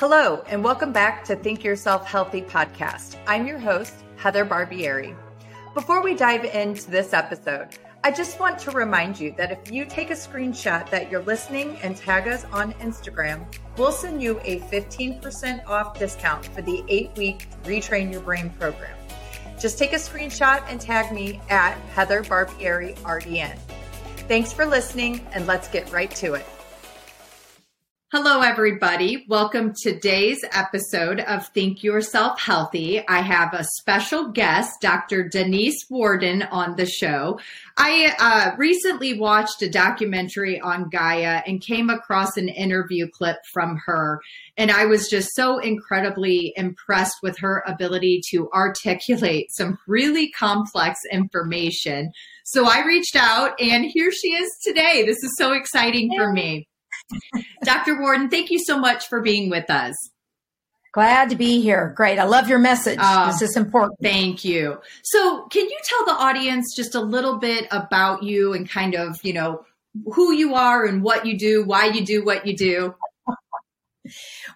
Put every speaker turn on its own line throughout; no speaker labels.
Hello, and welcome back to Think Yourself Healthy podcast. I'm your host, Heather Barbieri. Before we dive into this episode, I just want to remind you that if you take a screenshot that you're listening and tag us on Instagram, we'll send you a 15% off discount for the eight week Retrain Your Brain program. Just take a screenshot and tag me at Heather Barbieri RDN. Thanks for listening, and let's get right to it. Hello, everybody. Welcome to today's episode of Think Yourself Healthy. I have a special guest, Dr. Denise Warden, on the show. I uh, recently watched a documentary on Gaia and came across an interview clip from her. And I was just so incredibly impressed with her ability to articulate some really complex information. So I reached out, and here she is today. This is so exciting for me. Dr. Warden, thank you so much for being with us.
Glad to be here. Great. I love your message. Uh, this is important.
Thank you. So, can you tell the audience just a little bit about you and kind of, you know, who you are and what you do, why you do what you do?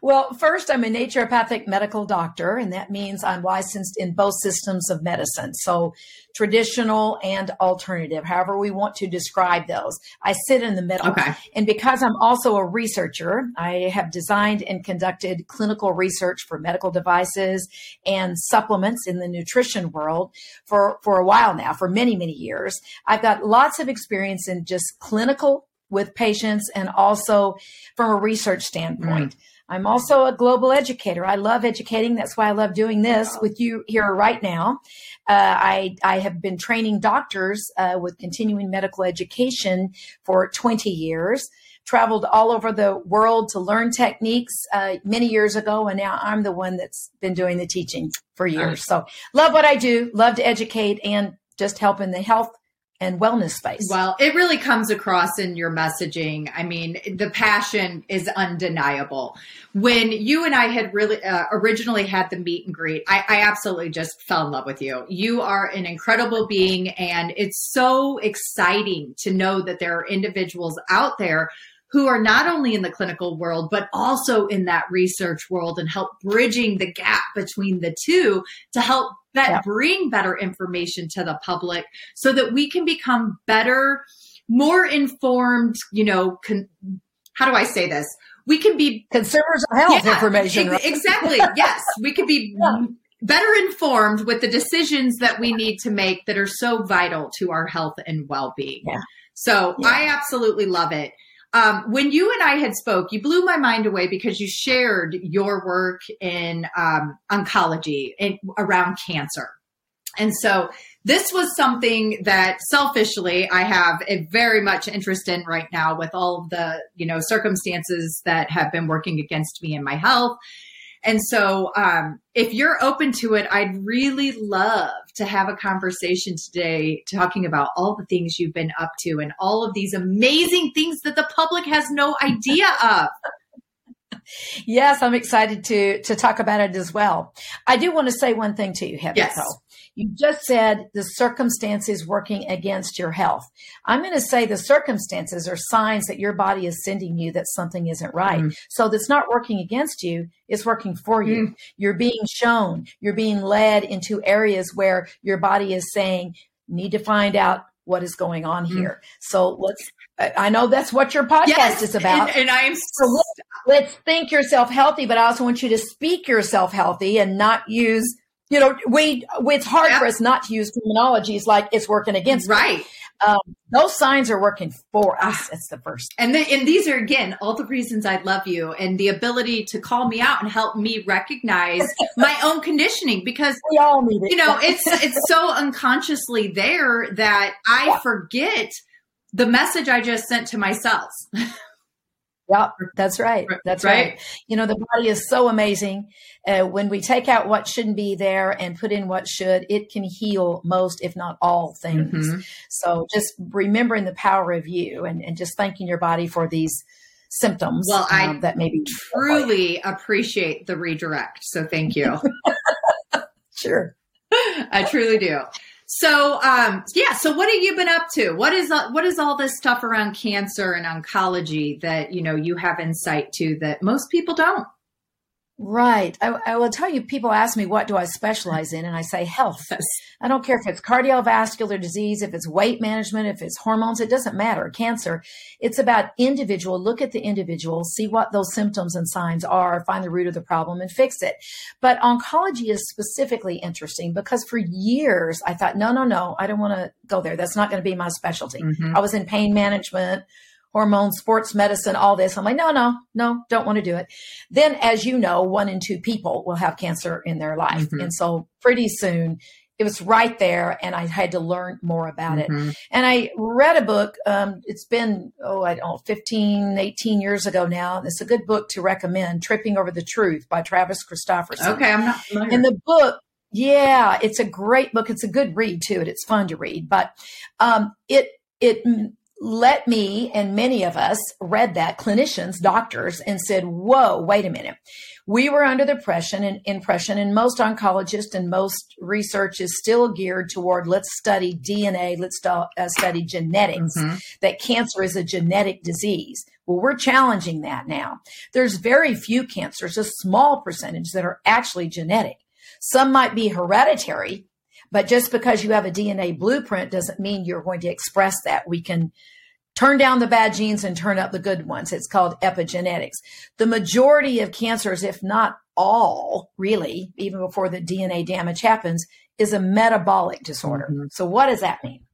Well, first, I'm a naturopathic medical doctor, and that means I'm licensed in both systems of medicine. So, traditional and alternative, however we want to describe those. I sit in the middle. Okay. And because I'm also a researcher, I have designed and conducted clinical research for medical devices and supplements in the nutrition world for, for a while now, for many, many years. I've got lots of experience in just clinical with patients and also from a research standpoint. Mm. I'm also a global educator. I love educating. That's why I love doing this with you here right now. Uh, I, I have been training doctors uh, with continuing medical education for 20 years. Traveled all over the world to learn techniques uh, many years ago, and now I'm the one that's been doing the teaching for years. So, love what I do, love to educate, and just help in the health and wellness space.
Well, it really comes across in your messaging. I mean, the passion is undeniable. When you and I had really uh, originally had the meet and greet, I, I absolutely just fell in love with you. You are an incredible being, and it's so exciting to know that there are individuals out there who are not only in the clinical world, but also in that research world and help bridging the gap between the two to help that yeah. bring better information to the public so that we can become better, more informed, you know, con- how do I say this? We can be
consumers of health yeah, information.
Ex- exactly. yes. We can be yeah. better informed with the decisions that we need to make that are so vital to our health and well being. Yeah. So I absolutely love it. Um, when you and I had spoke, you blew my mind away because you shared your work in um, oncology and around cancer. And so this was something that selfishly I have a very much interest in right now with all of the, you know, circumstances that have been working against me in my health. And so, um, if you're open to it, I'd really love to have a conversation today talking about all the things you've been up to and all of these amazing things that the public has no idea of.
Yes, I'm excited to to talk about it as well. I do want to say one thing to you, Heather. Yes. Though. You just said the circumstances working against your health. I'm going to say the circumstances are signs that your body is sending you that something isn't right. Mm. So that's not working against you, it's working for you. Mm. You're being shown, you're being led into areas where your body is saying, need to find out what is going on mm. here. So let's, I know that's what your podcast yes, is about.
And, and I am so
let's, let's think yourself healthy, but I also want you to speak yourself healthy and not use you know, we it's hard for us not to use terminologies like it's working against us.
right.
Um, those signs are working for us. It's the first.
And the, and these are again all the reasons I love you and the ability to call me out and help me recognize my own conditioning because
we all need it.
You know, it's it's so unconsciously there that I yeah. forget the message I just sent to myself.
Yeah, that's right. That's right. right. You know, the body is so amazing. Uh, when we take out what shouldn't be there and put in what should, it can heal most, if not all things. Mm-hmm. So just remembering the power of you and, and just thanking your body for these symptoms.
Well, I um, that maybe truly appreciate the redirect. So thank you.
sure.
I truly do. So, um, yeah. So, what have you been up to? What is uh, what is all this stuff around cancer and oncology that you know you have insight to that most people don't?
Right. I, I, will tell you, people ask me, what do I specialize in? And I say health. Yes. I don't care if it's cardiovascular disease, if it's weight management, if it's hormones, it doesn't matter. Cancer. It's about individual. Look at the individual, see what those symptoms and signs are, find the root of the problem and fix it. But oncology is specifically interesting because for years I thought, no, no, no, I don't want to go there. That's not going to be my specialty. Mm-hmm. I was in pain management hormones, sports medicine, all this. I'm like, no, no, no, don't want to do it. Then, as you know, one in two people will have cancer in their life. Mm-hmm. And so pretty soon it was right there and I had to learn more about mm-hmm. it. And I read a book. Um, it's been, oh, I don't know, 15, 18 years ago now. It's a good book to recommend, Tripping Over the Truth by Travis Christofferson.
Okay. I'm not familiar.
In the book, yeah, it's a great book. It's a good read too. It's fun to read, but um, it, it let me and many of us read that clinicians doctors and said whoa wait a minute. We were under the impression and impression and most oncologists and most research is still geared toward let's study dna let's uh, study genetics mm-hmm. that cancer is a genetic disease. Well we're challenging that now. There's very few cancers a small percentage that are actually genetic. Some might be hereditary but just because you have a DNA blueprint doesn't mean you're going to express that. We can turn down the bad genes and turn up the good ones. It's called epigenetics. The majority of cancers, if not all, really, even before the DNA damage happens, is a metabolic disorder. Mm-hmm. So, what does that mean?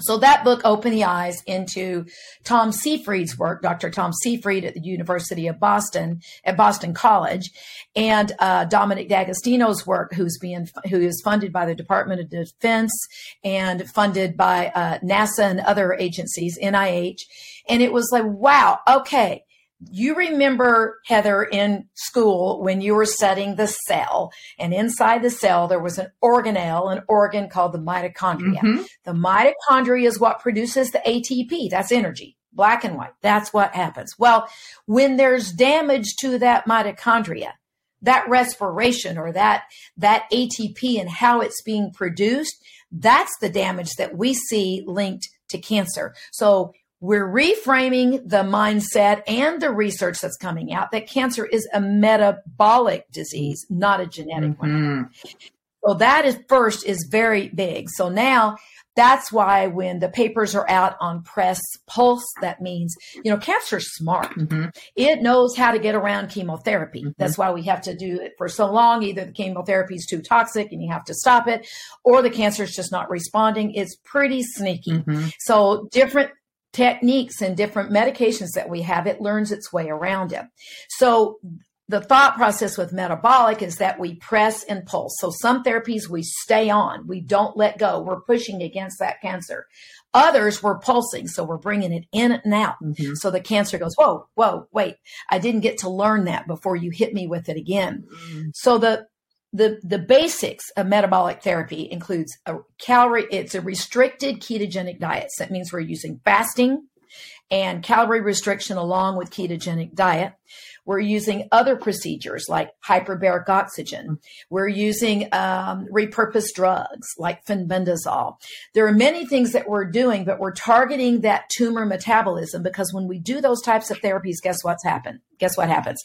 So that book opened the eyes into Tom Seyfried's work, Dr. Tom Seyfried at the University of Boston, at Boston College, and uh, Dominic D'Agostino's work, who's being who is funded by the Department of Defense and funded by uh, NASA and other agencies, NIH. And it was like, wow, okay, you remember Heather in school when you were studying the cell, and inside the cell there was an organelle, an organ called the mitochondria. Mm-hmm. The mitochondria is what produces the ATP. That's energy, black and white. That's what happens. Well, when there's damage to that mitochondria, that respiration or that that ATP and how it's being produced, that's the damage that we see linked to cancer. So we're reframing the mindset and the research that's coming out that cancer is a metabolic disease, not a genetic mm-hmm. one. So that is first is very big. So now that's why when the papers are out on press pulse, that means, you know, cancer's smart. Mm-hmm. It knows how to get around chemotherapy. Mm-hmm. That's why we have to do it for so long. Either the chemotherapy is too toxic and you have to stop it, or the cancer is just not responding. It's pretty sneaky. Mm-hmm. So different techniques and different medications that we have, it learns its way around it. So the thought process with metabolic is that we press and pulse. So some therapies we stay on, we don't let go. We're pushing against that cancer. Others we're pulsing, so we're bringing it in and out. Mm-hmm. So the cancer goes, whoa, whoa, wait, I didn't get to learn that before you hit me with it again. Mm-hmm. So the the the basics of metabolic therapy includes a calorie it's a restricted ketogenic diet. So that means we're using fasting and calorie restriction along with ketogenic diet. We're using other procedures like hyperbaric oxygen. We're using um, repurposed drugs like fenbendazole. There are many things that we're doing but we're targeting that tumor metabolism because when we do those types of therapies guess what's happened guess what happens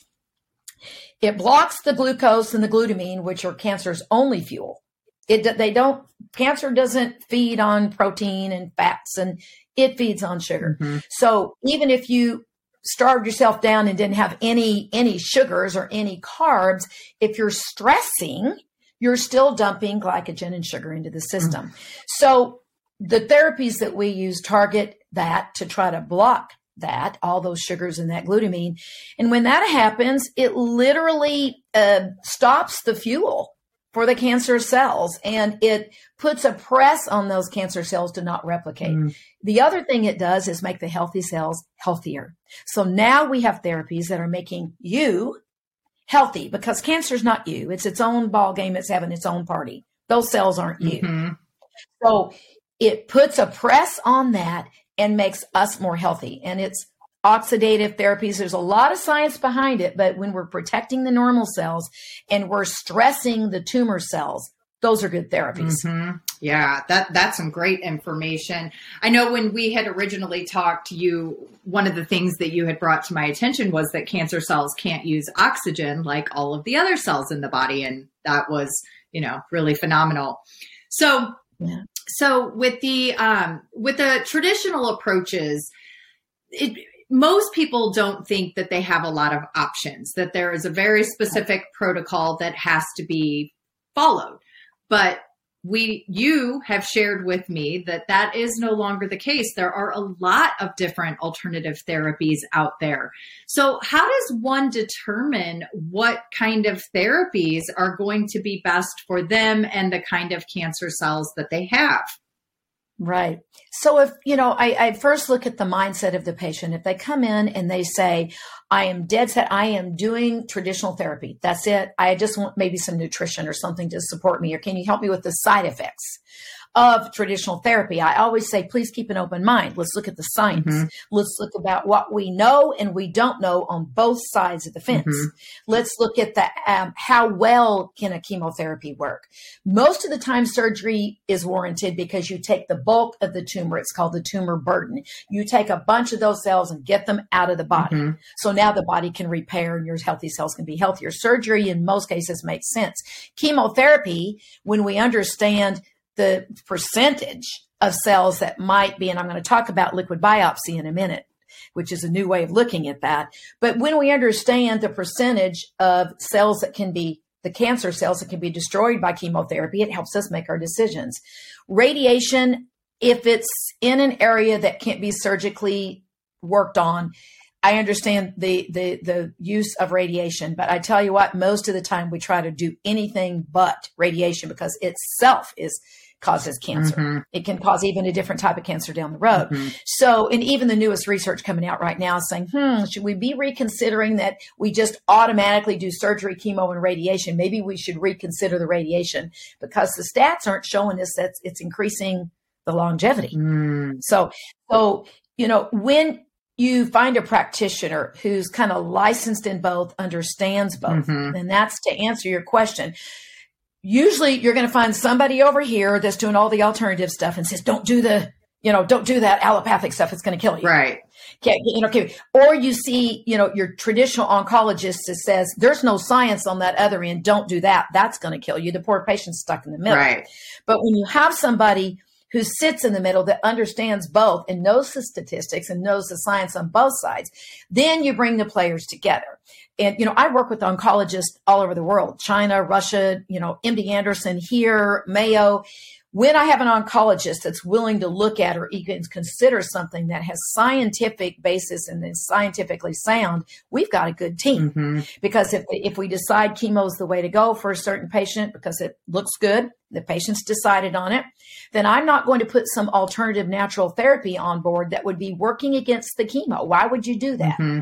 it blocks the glucose and the glutamine, which are cancer's only fuel. It they don't cancer doesn't feed on protein and fats, and it feeds on sugar. Mm-hmm. So even if you starved yourself down and didn't have any any sugars or any carbs, if you're stressing, you're still dumping glycogen and sugar into the system. Mm-hmm. So the therapies that we use target that to try to block that, all those sugars and that glutamine. And when that happens, it literally uh, stops the fuel for the cancer cells and it puts a press on those cancer cells to not replicate. Mm. The other thing it does is make the healthy cells healthier. So now we have therapies that are making you healthy because cancer is not you. It's its own ball game. It's having its own party. Those cells aren't you. Mm-hmm. So it puts a press on that and makes us more healthy. And it's oxidative therapies. There's a lot of science behind it, but when we're protecting the normal cells and we're stressing the tumor cells, those are good therapies.
Mm-hmm. Yeah, that that's some great information. I know when we had originally talked to you, one of the things that you had brought to my attention was that cancer cells can't use oxygen like all of the other cells in the body, and that was, you know, really phenomenal. So, yeah. So with the um, with the traditional approaches, it, most people don't think that they have a lot of options. That there is a very specific protocol that has to be followed, but we you have shared with me that that is no longer the case. There are a lot of different alternative therapies out there. So how does one determine what kind of therapies are going to be best for them and the kind of cancer cells that they have
Right. So if, you know, I, I, first look at the mindset of the patient. If they come in and they say, I am dead set, I am doing traditional therapy. That's it. I just want maybe some nutrition or something to support me, or can you help me with the side effects? Of traditional therapy. I always say, please keep an open mind. Let's look at the science. Mm-hmm. Let's look about what we know and we don't know on both sides of the fence. Mm-hmm. Let's look at the um, how well can a chemotherapy work. Most of the time, surgery is warranted because you take the bulk of the tumor. It's called the tumor burden. You take a bunch of those cells and get them out of the body. Mm-hmm. So now the body can repair and your healthy cells can be healthier. Surgery in most cases makes sense. Chemotherapy, when we understand the percentage of cells that might be, and I'm going to talk about liquid biopsy in a minute, which is a new way of looking at that. But when we understand the percentage of cells that can be the cancer cells that can be destroyed by chemotherapy, it helps us make our decisions. Radiation, if it's in an area that can't be surgically worked on, I understand the, the the use of radiation, but I tell you what, most of the time we try to do anything but radiation because itself is causes cancer. Mm-hmm. It can cause even a different type of cancer down the road. Mm-hmm. So, and even the newest research coming out right now is saying, hmm, should we be reconsidering that we just automatically do surgery, chemo, and radiation? Maybe we should reconsider the radiation because the stats aren't showing us that it's increasing the longevity. Mm. So, so, you know, when you find a practitioner who's kind of licensed in both, understands both, mm-hmm. and that's to answer your question usually you're going to find somebody over here that's doing all the alternative stuff and says, don't do the, you know, don't do that allopathic stuff. It's going to kill you.
Right.
Okay, you know, okay. Or you see, you know, your traditional oncologist that says there's no science on that other end. Don't do that. That's going to kill you. The poor patient's stuck in the middle.
Right.
But when you have somebody who sits in the middle that understands both and knows the statistics and knows the science on both sides, then you bring the players together. And, you know, I work with oncologists all over the world, China, Russia, you know, MD Anderson here, Mayo. When I have an oncologist that's willing to look at or even consider something that has scientific basis and is scientifically sound, we've got a good team. Mm-hmm. Because if, if we decide chemo is the way to go for a certain patient because it looks good, the patient's decided on it, then I'm not going to put some alternative natural therapy on board that would be working against the chemo. Why would you do that? Mm-hmm.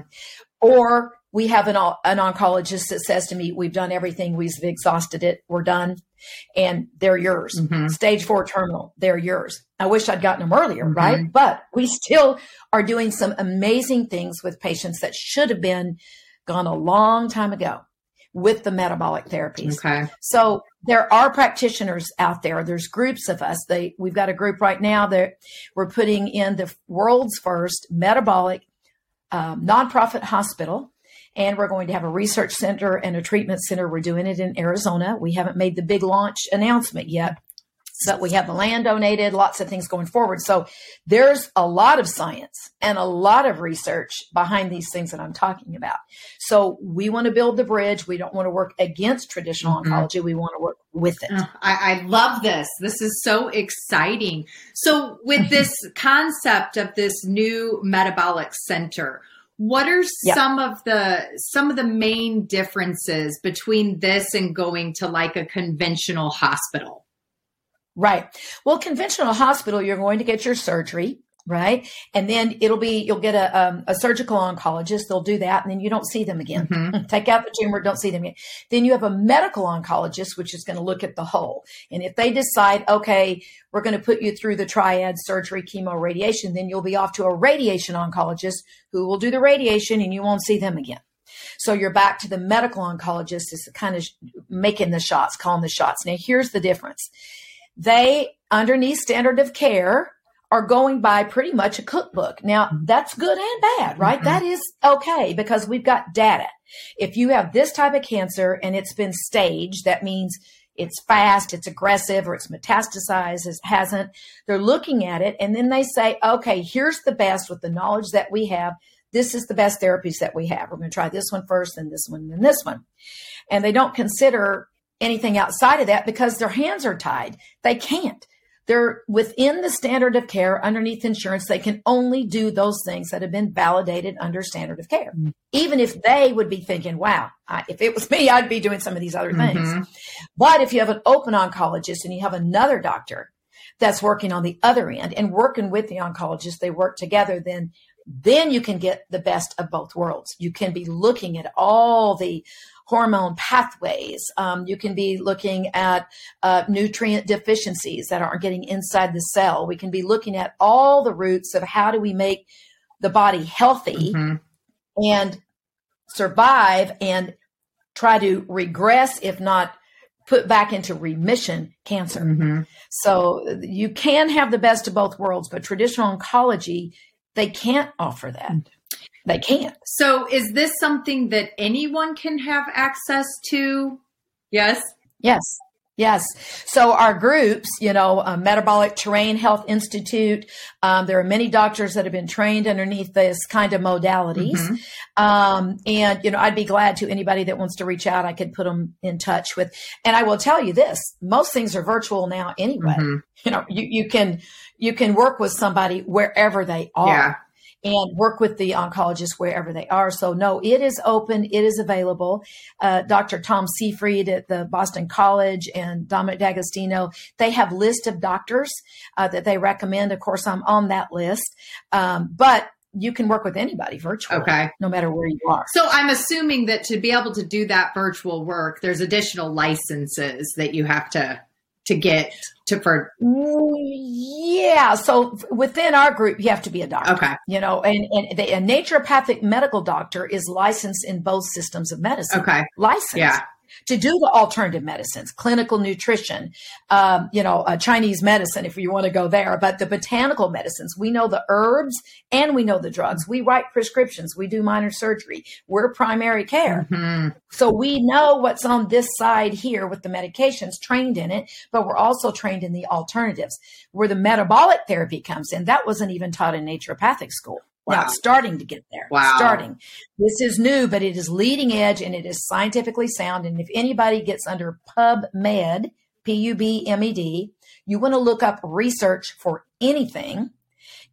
Or we have an, an oncologist that says to me, We've done everything, we've exhausted it, we're done, and they're yours. Mm-hmm. Stage four terminal, they're yours. I wish I'd gotten them earlier, mm-hmm. right? But we still are doing some amazing things with patients that should have been gone a long time ago with the metabolic therapies.
Okay.
So there are practitioners out there. There's groups of us. They we've got a group right now that we're putting in the world's first metabolic um, nonprofit hospital and we're going to have a research center and a treatment center. We're doing it in Arizona. We haven't made the big launch announcement yet, but we have the land donated, lots of things going forward. So there's a lot of science and a lot of research behind these things that I'm talking about. So we want to build the bridge. We don't want to work against traditional mm-hmm. oncology. We want to work with it.
I, I, love this. This is so exciting. So with this concept of this new metabolic center, what are yep. some of the some of the main differences between this and going to like a conventional hospital?
Right. Well, conventional hospital, you're going to get your surgery right? And then it'll be you'll get a um, a surgical oncologist. They'll do that, and then you don't see them again. Mm-hmm. Take out the tumor, don't see them again. Then you have a medical oncologist, which is going to look at the whole. And if they decide, okay, we're going to put you through the triad surgery, chemo, radiation, then you'll be off to a radiation oncologist who will do the radiation, and you won't see them again. So you're back to the medical oncologist is kind of making the shots, calling the shots. Now, here's the difference. They, underneath standard of care, are going by pretty much a cookbook. Now, that's good and bad, right? Mm-hmm. That is okay because we've got data. If you have this type of cancer and it's been staged, that means it's fast, it's aggressive, or it's metastasized, it hasn't. They're looking at it and then they say, okay, here's the best with the knowledge that we have. This is the best therapies that we have. We're going to try this one first, then this one, then this one. And they don't consider anything outside of that because their hands are tied. They can't they're within the standard of care underneath insurance. They can only do those things that have been validated under standard of care. Mm-hmm. Even if they would be thinking, wow, I, if it was me, I'd be doing some of these other things. Mm-hmm. But if you have an open oncologist and you have another doctor that's working on the other end and working with the oncologist, they work together, then then you can get the best of both worlds. You can be looking at all the hormone pathways. Um, you can be looking at uh, nutrient deficiencies that aren't getting inside the cell. We can be looking at all the roots of how do we make the body healthy mm-hmm. and survive and try to regress, if not put back into remission cancer. Mm-hmm. So you can have the best of both worlds, but traditional oncology, they can't offer that. Mm they can't.
So is this something that anyone can have access to? Yes.
Yes. Yes. So our groups, you know, uh, Metabolic Terrain Health Institute, um, there are many doctors that have been trained underneath this kind of modalities. Mm-hmm. Um, and, you know, I'd be glad to anybody that wants to reach out. I could put them in touch with, and I will tell you this, most things are virtual now anyway. Mm-hmm. You know, you, you can, you can work with somebody wherever they are. Yeah and work with the oncologists wherever they are. So, no, it is open, it is available. Uh, Dr. Tom Seyfried at the Boston College and Dominic D'Agostino, they have list of doctors uh, that they recommend. Of course, I'm on that list, um, but you can work with anybody virtually. Okay. No matter where you are.
So I'm assuming that to be able to do that virtual work, there's additional licenses that you have to to get to for
yeah so within our group you have to be a doctor.
Okay.
You know and, and the, a naturopathic medical doctor is licensed in both systems of medicine.
Okay.
Licensed.
Yeah
to do the alternative medicines, clinical nutrition, um, you know, uh, Chinese medicine, if you want to go there, but the botanical medicines. We know the herbs and we know the drugs. We write prescriptions. We do minor surgery. We're primary care. Mm-hmm. So we know what's on this side here with the medications, trained in it, but we're also trained in the alternatives. Where the metabolic therapy comes in, that wasn't even taught in naturopathic school. Wow. Now starting to get there.
Wow.
Starting. This is new, but it is leading edge and it is scientifically sound. And if anybody gets under PubMed, P U B M E D, you want to look up research for anything,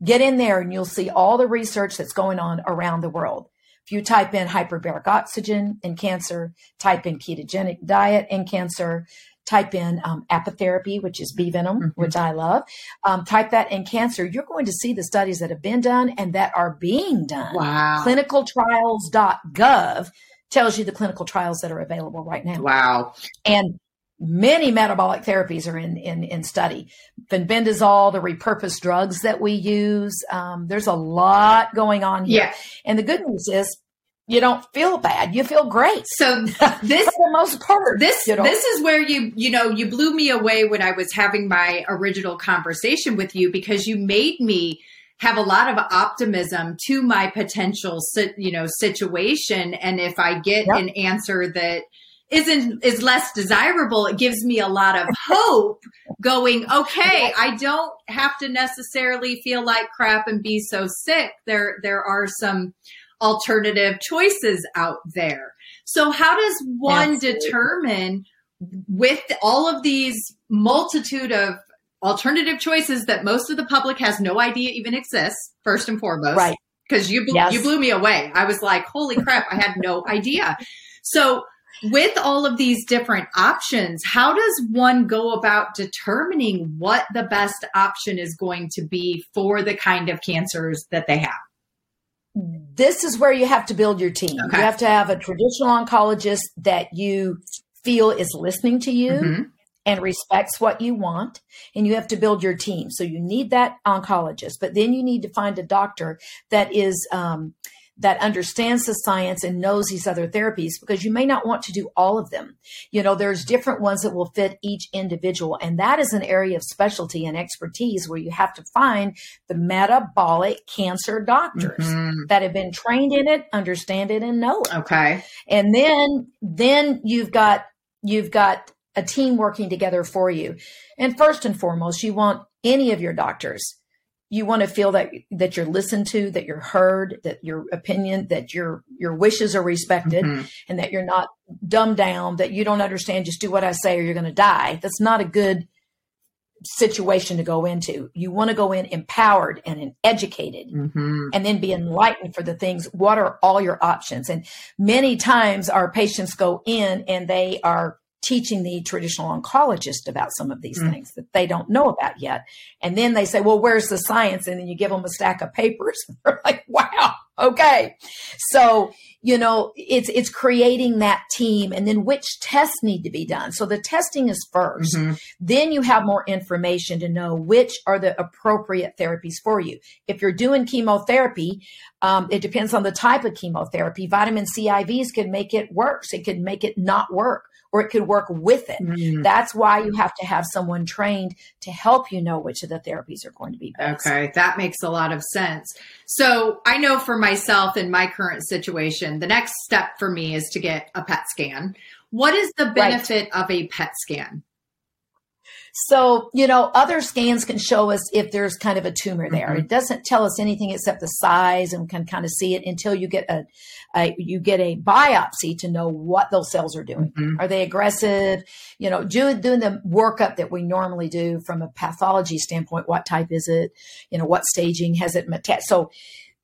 get in there and you'll see all the research that's going on around the world. If you type in hyperbaric oxygen in cancer, type in ketogenic diet in cancer, type in um, apitherapy, which is bee venom, mm-hmm. which I love. Um, type that in cancer. You're going to see the studies that have been done and that are being done.
Wow.
Clinicaltrials.gov tells you the clinical trials that are available right now.
Wow.
And many metabolic therapies are in in, in study. Fenbendazole, the repurposed drugs that we use. Um, there's a lot going on here.
Yeah.
And the good news is you don't feel bad. You feel great.
So this
for the most part.
This you know? this is where you you know you blew me away when I was having my original conversation with you because you made me have a lot of optimism to my potential you know situation and if I get yep. an answer that isn't is less desirable it gives me a lot of hope going okay i don't have to necessarily feel like crap and be so sick there there are some alternative choices out there. So, how does one Absolutely. determine with all of these multitude of alternative choices that most of the public has no idea even exists, first and foremost?
Right.
Because you, yes. you blew me away. I was like, holy crap, I had no idea. So, with all of these different options, how does one go about determining what the best option is going to be for the kind of cancers that they have?
This is where you have to build your team. Okay. You have to have a traditional oncologist that you feel is listening to you mm-hmm. and respects what you want. And you have to build your team. So you need that oncologist, but then you need to find a doctor that is, um, that understands the science and knows these other therapies because you may not want to do all of them. You know, there's different ones that will fit each individual. And that is an area of specialty and expertise where you have to find the metabolic cancer doctors mm-hmm. that have been trained in it, understand it, and know it.
Okay.
And then, then you've got, you've got a team working together for you. And first and foremost, you want any of your doctors you want to feel that that you're listened to that you're heard that your opinion that your your wishes are respected mm-hmm. and that you're not dumbed down that you don't understand just do what i say or you're going to die that's not a good situation to go into you want to go in empowered and educated mm-hmm. and then be enlightened for the things what are all your options and many times our patients go in and they are teaching the traditional oncologist about some of these mm. things that they don't know about yet. And then they say, well, where's the science? And then you give them a stack of papers. They're like, wow, okay. So, you know, it's, it's creating that team and then which tests need to be done. So the testing is 1st mm-hmm. Then you have more information to know which are the appropriate therapies for you. If you're doing chemotherapy, um, it depends on the type of chemotherapy. Vitamin C IVs can make it worse. It could make it not work or it could work with it. Mm-hmm. That's why you have to have someone trained to help you know which of the therapies are going to be best.
Okay, that makes a lot of sense. So I know for myself in my current situation, the next step for me is to get a PET scan. What is the benefit right. of a PET scan?
So, you know, other scans can show us if there's kind of a tumor there. Mm-hmm. It doesn't tell us anything except the size and can kind of see it until you get a, a you get a biopsy to know what those cells are doing. Mm-hmm. Are they aggressive? You know, do, doing the workup that we normally do from a pathology standpoint. What type is it? You know, what staging has it met? So,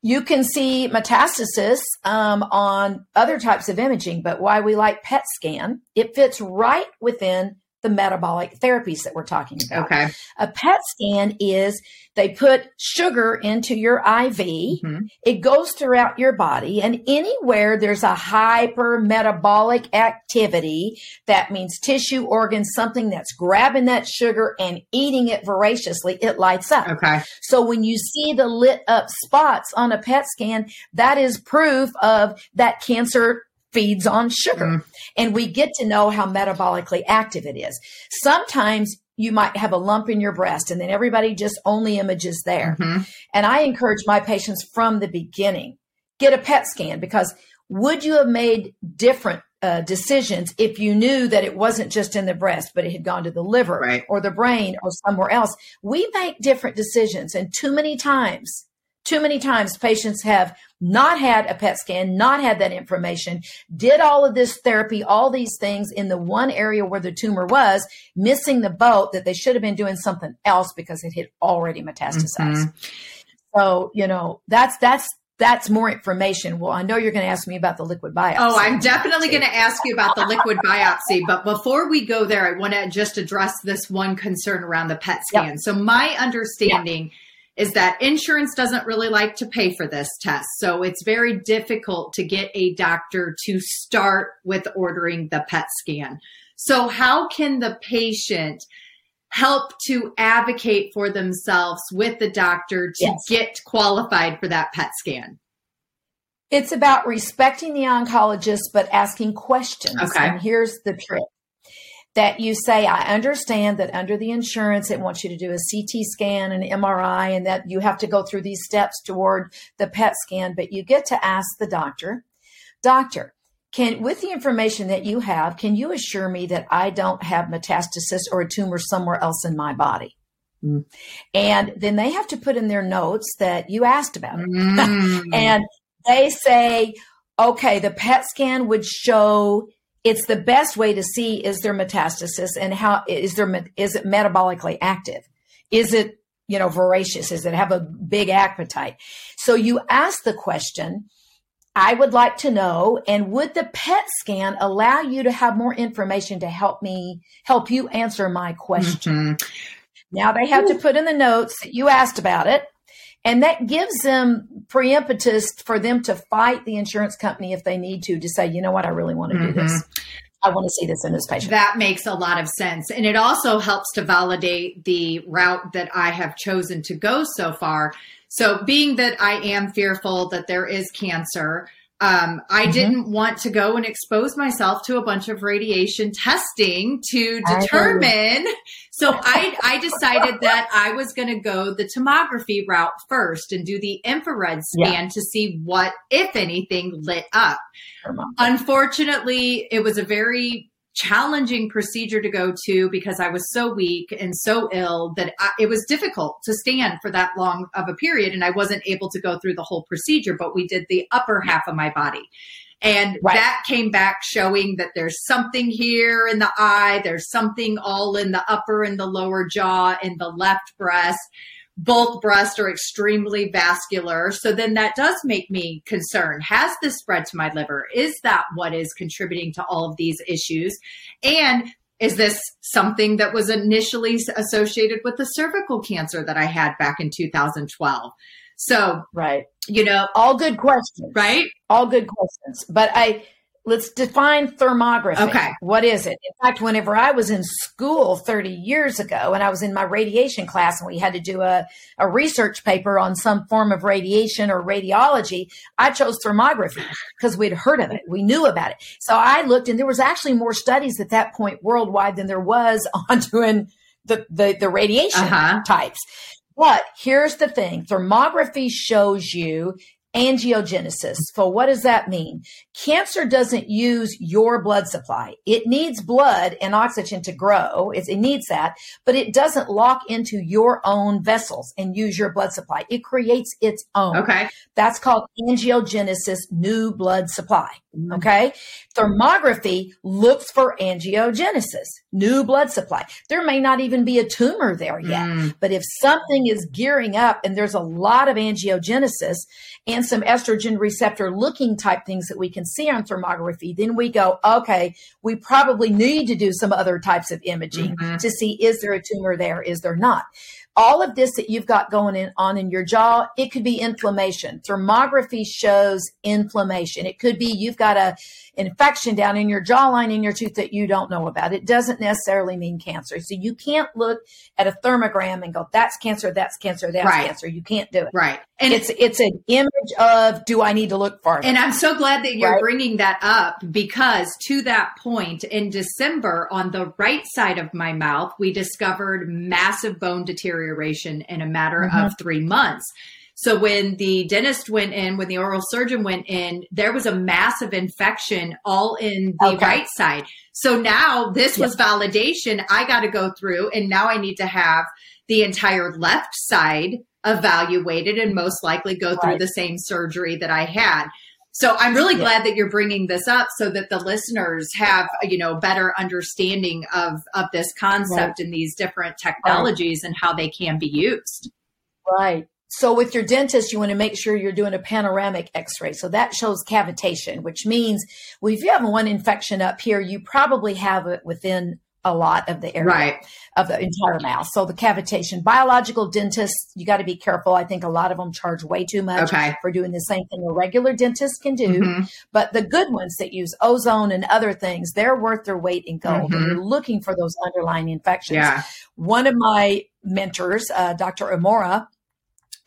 you can see metastasis um, on other types of imaging, but why we like PET scan, it fits right within the metabolic therapies that we're talking about.
Okay.
A PET scan is they put sugar into your IV. Mm-hmm. It goes throughout your body and anywhere there's a hyper metabolic activity, that means tissue organ, something that's grabbing that sugar and eating it voraciously, it lights up.
Okay.
So when you see the lit up spots on a PET scan, that is proof of that cancer feeds on sugar. Mm. And we get to know how metabolically active it is. Sometimes you might have a lump in your breast and then everybody just only images there. Mm-hmm. And I encourage my patients from the beginning get a PET scan because would you have made different uh, decisions if you knew that it wasn't just in the breast, but it had gone to the liver
right.
or the brain or somewhere else? We make different decisions. And too many times too many times patients have not had a PET scan, not had that information, did all of this therapy, all these things in the one area where the tumor was, missing the boat that they should have been doing something else because it had already metastasized. Mm-hmm. So, you know, that's that's that's more information. Well, I know you're going to ask me about the liquid biopsy.
Oh, I'm definitely going to ask you about the liquid biopsy. But before we go there, I want to just address this one concern around the PET scan. Yep. So, my understanding yep is that insurance doesn't really like to pay for this test. So it's very difficult to get a doctor to start with ordering the PET scan. So, how can the patient help to advocate for themselves with the doctor to yes. get qualified for that PET scan?
It's about respecting the oncologist, but asking questions.
Okay.
And here's the trick that you say, I understand that under the insurance, it wants you to do a CT scan, an MRI, and that you have to go through these steps toward the PET scan, but you get to ask the doctor, Doctor, can, with the information that you have, can you assure me that I don't have metastasis or a tumor somewhere else in my body? Mm. And then they have to put in their notes that you asked about it. Mm. and they say, okay, the PET scan would show it's the best way to see is there metastasis and how is there is it metabolically active is it you know voracious is it have a big appetite so you ask the question i would like to know and would the pet scan allow you to have more information to help me help you answer my question mm-hmm. now they have Ooh. to put in the notes that you asked about it and that gives them preimpetus for them to fight the insurance company if they need to, to say, you know what, I really want to mm-hmm. do this. Mm-hmm. I want to see this in this patient.
That makes a lot of sense. And it also helps to validate the route that I have chosen to go so far. So, being that I am fearful that there is cancer, um, I mm-hmm. didn't want to go and expose myself to a bunch of radiation testing to determine. So I, I decided that I was going to go the thermography route first and do the infrared scan yeah. to see what, if anything, lit up. Unfortunately, it was a very challenging procedure to go to because I was so weak and so ill that I, it was difficult to stand for that long of a period. And I wasn't able to go through the whole procedure, but we did the upper half of my body. And right. that came back showing that there's something here in the eye, there's something all in the upper and the lower jaw and the left breast both breasts are extremely vascular. So then that does make me concerned. Has this spread to my liver? Is that what is contributing to all of these issues? And is this something that was initially associated with the cervical cancer that I had back in 2012? So,
right.
You know,
all good questions.
Right?
All good questions. But I let's define thermography.
Okay.
What is it? In fact, whenever I was in school 30 years ago and I was in my radiation class and we had to do a, a research paper on some form of radiation or radiology, I chose thermography because we'd heard of it. We knew about it. So I looked and there was actually more studies at that point worldwide than there was on doing the, the, the radiation uh-huh. types. But here's the thing thermography shows you angiogenesis. So what does that mean? Cancer doesn't use your blood supply. It needs blood and oxygen to grow. It, it, needs that, but it doesn't lock into your own vessels and use your blood supply. It creates its own.
Okay.
That's called angiogenesis, new blood supply. Mm-hmm. Okay. Thermography looks for angiogenesis, new blood supply. There may not even be a tumor there yet, mm. but if something is gearing up and there's a lot of angiogenesis and some estrogen receptor looking type things that we can see on thermography, then we go, okay, we probably need to do some other types of imaging mm-hmm. to see is there a tumor there, is there not all of this that you've got going in, on in your jaw, it could be inflammation. Thermography shows inflammation. It could be you've got a infection down in your jawline in your tooth that you don't know about. It doesn't necessarily mean cancer. So you can't look at a thermogram and go, that's cancer, that's cancer, that's right. cancer. You can't do it.
Right.
And it's it's an image of do I need to look farther?
And I'm so glad that you're right? bringing that up because to that point in December on the right side of my mouth, we discovered massive bone deterioration in a matter mm-hmm. of 3 months. So when the dentist went in, when the oral surgeon went in, there was a massive infection all in the okay. right side. So now this was validation. I got to go through and now I need to have the entire left side evaluated and most likely go through right. the same surgery that I had. So I'm really yeah. glad that you're bringing this up so that the listeners have, you know, better understanding of of this concept right. and these different technologies right. and how they can be used.
Right. So with your dentist, you want to make sure you're doing a panoramic x-ray. So that shows cavitation, which means well, if you have one infection up here, you probably have it within a lot of the area
right.
of the entire mouth. So the cavitation, biological dentists, you got to be careful. I think a lot of them charge way too much
okay.
for doing the same thing a regular dentist can do. Mm-hmm. But the good ones that use ozone and other things, they're worth their weight in gold. Mm-hmm. And you're looking for those underlying infections.
Yeah.
One of my mentors, uh, Dr. Amora,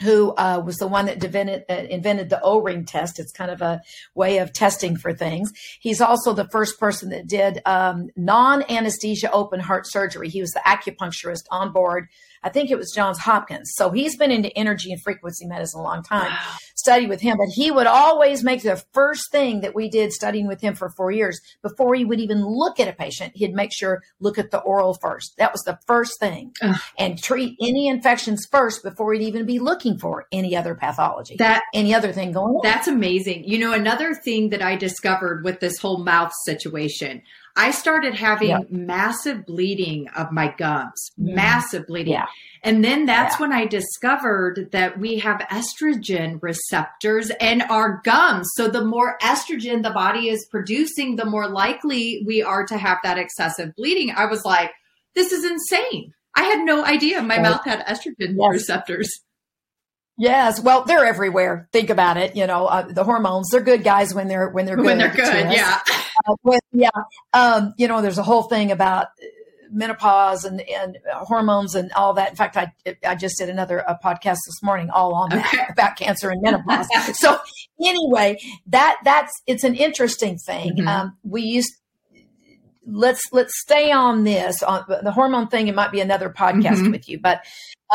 who uh, was the one that invented, uh, invented the O-ring test. It's kind of a way of testing for things. He's also the first person that did um, non-anesthesia open heart surgery. He was the acupuncturist on board I think it was Johns Hopkins. So he's been into energy and frequency medicine a long time, wow. studied with him. But he would always make the first thing that we did studying with him for four years before he would even look at a patient. He'd make sure look at the oral first. That was the first thing, Ugh. and treat any infections first before he'd even be looking for any other pathology.
That
any other thing going on.
That's amazing. You know, another thing that I discovered with this whole mouth situation. I started having yep. massive bleeding of my gums, massive bleeding.
Yeah.
And then that's yeah. when I discovered that we have estrogen receptors in our gums. So the more estrogen the body is producing, the more likely we are to have that excessive bleeding. I was like, this is insane. I had no idea my mouth had estrogen yes. receptors.
Yes, well, they're everywhere. Think about it. You know, uh, the hormones, they're good guys when they're, when they're good.
When they're good, yeah.
Uh, yeah. Um, you know, there's a whole thing about menopause and, and hormones and all that. In fact, I I just did another uh, podcast this morning all on that about cancer and menopause. so anyway, that that's it's an interesting thing. Mm-hmm. Um, we used let's let's stay on this on the hormone thing. It might be another podcast mm-hmm. with you, but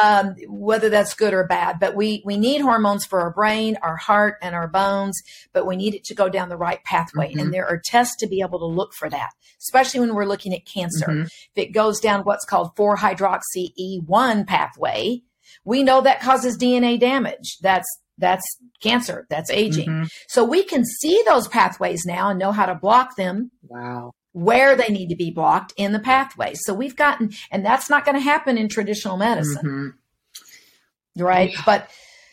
um, whether that's good or bad. But we we need hormones for our brain, our heart, and our bones. But we need it to go down the right pathway, mm-hmm. and there are tests to be able to look for that, especially when we're looking at cancer. Mm-hmm. If it goes down what's called 4 hydroxy E1 pathway, we know that causes DNA damage. That's that's cancer. That's aging. Mm-hmm. So we can see those pathways now and know how to block them.
Wow
where they need to be blocked in the pathway. So we've gotten, and that's not going to happen in traditional medicine. Mm-hmm. Right. Yeah. But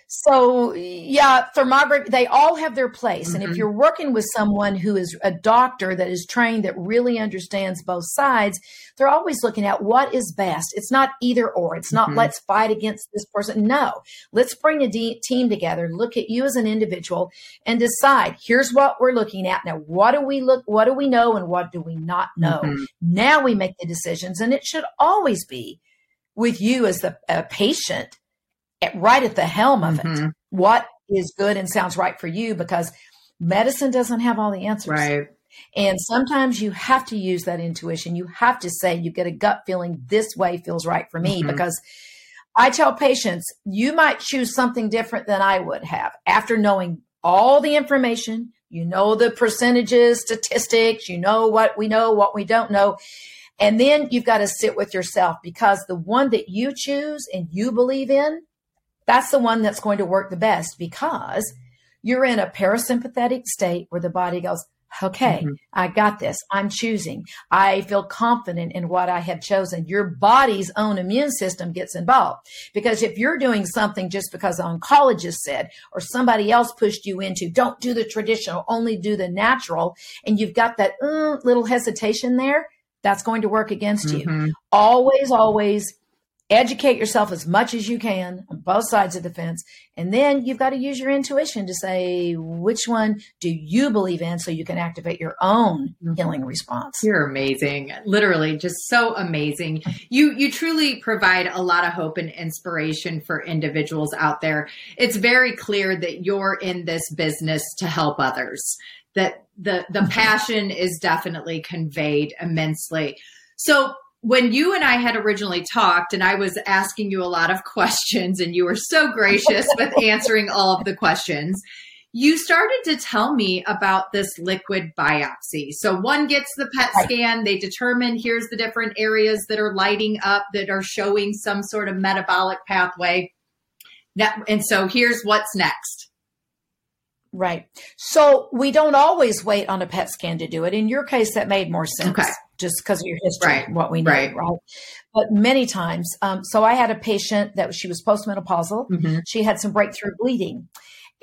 so, yeah, thermography, they all have their place. Mm-hmm. And if mm-hmm. you're working with someone who is a doctor that is trained, that really understands both sides, they're always looking at what is best. It's not either or. It's not mm-hmm. let's fight against this person. No, let's bring a de- team together, look at you as an individual and decide here's what we're looking at. Now, what do we look, what do we know and what do we not know? Mm-hmm. Now we make the decisions. And it should always be with you as the patient at, right at the helm of mm-hmm. it. What is good and sounds right for you because medicine doesn't have all the answers.
Right.
And sometimes you have to use that intuition. You have to say, you get a gut feeling, this way feels right for me. Mm-hmm. Because I tell patients, you might choose something different than I would have after knowing all the information. You know the percentages, statistics, you know what we know, what we don't know. And then you've got to sit with yourself because the one that you choose and you believe in that's the one that's going to work the best because you're in a parasympathetic state where the body goes, okay, mm-hmm. I got this. I'm choosing. I feel confident in what I have chosen. Your body's own immune system gets involved because if you're doing something just because the oncologist said or somebody else pushed you into, don't do the traditional, only do the natural, and you've got that uh, little hesitation there, that's going to work against mm-hmm. you. Always, always educate yourself as much as you can on both sides of the fence. And then you've got to use your intuition to say, which one do you believe in so you can activate your own mm-hmm. healing response?
You're amazing. Literally just so amazing. You, you truly provide a lot of hope and inspiration for individuals out there. It's very clear that you're in this business to help others, that the, the passion is definitely conveyed immensely. So when you and I had originally talked, and I was asking you a lot of questions, and you were so gracious with answering all of the questions, you started to tell me about this liquid biopsy. So, one gets the PET scan, they determine here's the different areas that are lighting up that are showing some sort of metabolic pathway. And so, here's what's next.
Right. So, we don't always wait on a PET scan to do it. In your case, that made more sense. Okay just because of your history, right. what we know, right. right? But many times, um, so I had a patient that she was postmenopausal. Mm-hmm. She had some breakthrough bleeding.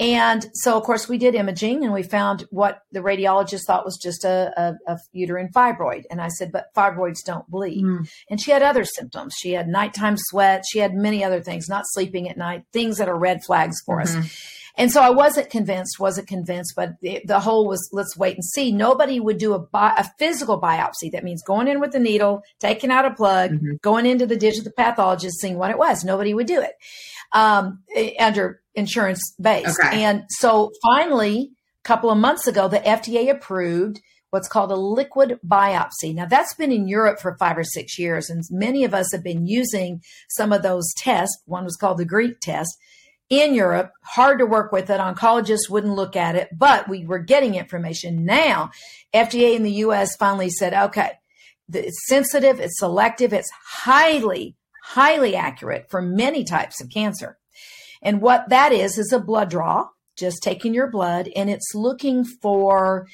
And so, of course, we did imaging and we found what the radiologist thought was just a, a, a uterine fibroid. And I said, but fibroids don't bleed. Mm. And she had other symptoms. She had nighttime sweat. She had many other things, not sleeping at night, things that are red flags for mm-hmm. us. And so I wasn't convinced, wasn't convinced, but the, the whole was let's wait and see. Nobody would do a, bi- a physical biopsy. That means going in with a needle, taking out a plug, mm-hmm. going into the digital pathologist, seeing what it was. Nobody would do it um, under insurance base. Okay. And so finally, a couple of months ago, the FDA approved what's called a liquid biopsy. Now, that's been in Europe for five or six years, and many of us have been using some of those tests. One was called the Greek test in Europe, hard to work with it. Oncologists wouldn't look at it, but we were getting information. Now, FDA in the US finally said, okay, it's sensitive, it's selective, it's highly, highly accurate for many types of cancer. And what that is, is a blood draw, just taking your blood, and it's looking for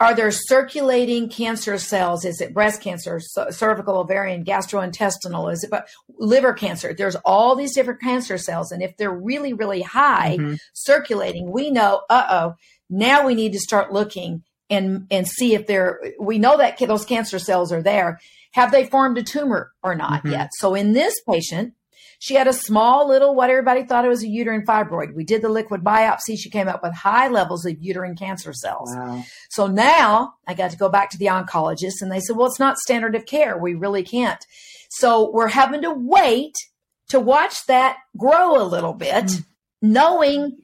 are there circulating cancer cells? Is it breast cancer, cervical, ovarian, gastrointestinal? Is it but liver cancer? There's all these different cancer cells, and if they're really, really high mm-hmm. circulating, we know. Uh oh, now we need to start looking and and see if they're. We know that those cancer cells are there. Have they formed a tumor or not mm-hmm. yet? So in this patient, She had a small little, what everybody thought it was a uterine fibroid. We did the liquid biopsy. She came up with high levels of uterine cancer cells. Wow. So now I got to go back to the oncologist and they said, well, it's not standard of care. We really can't. So we're having to wait to watch that grow a little bit, mm. knowing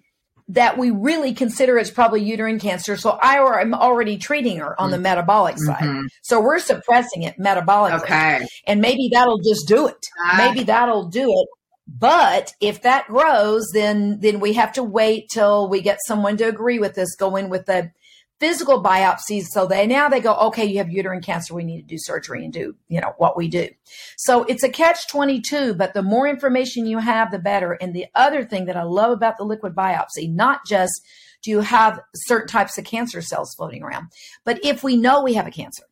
that we really consider it's probably uterine cancer. So I am already treating her on the mm. metabolic side. Mm-hmm. So we're suppressing it metabolically.
Okay.
And maybe that'll just do it. Ah. Maybe that'll do it. But if that grows, then then we have to wait till we get someone to agree with us, go in with the physical biopsies. So they now they go, okay, you have uterine cancer. We need to do surgery and do, you know, what we do. So it's a catch 22, but the more information you have, the better. And the other thing that I love about the liquid biopsy, not just do you have certain types of cancer cells floating around, but if we know we have a cancer,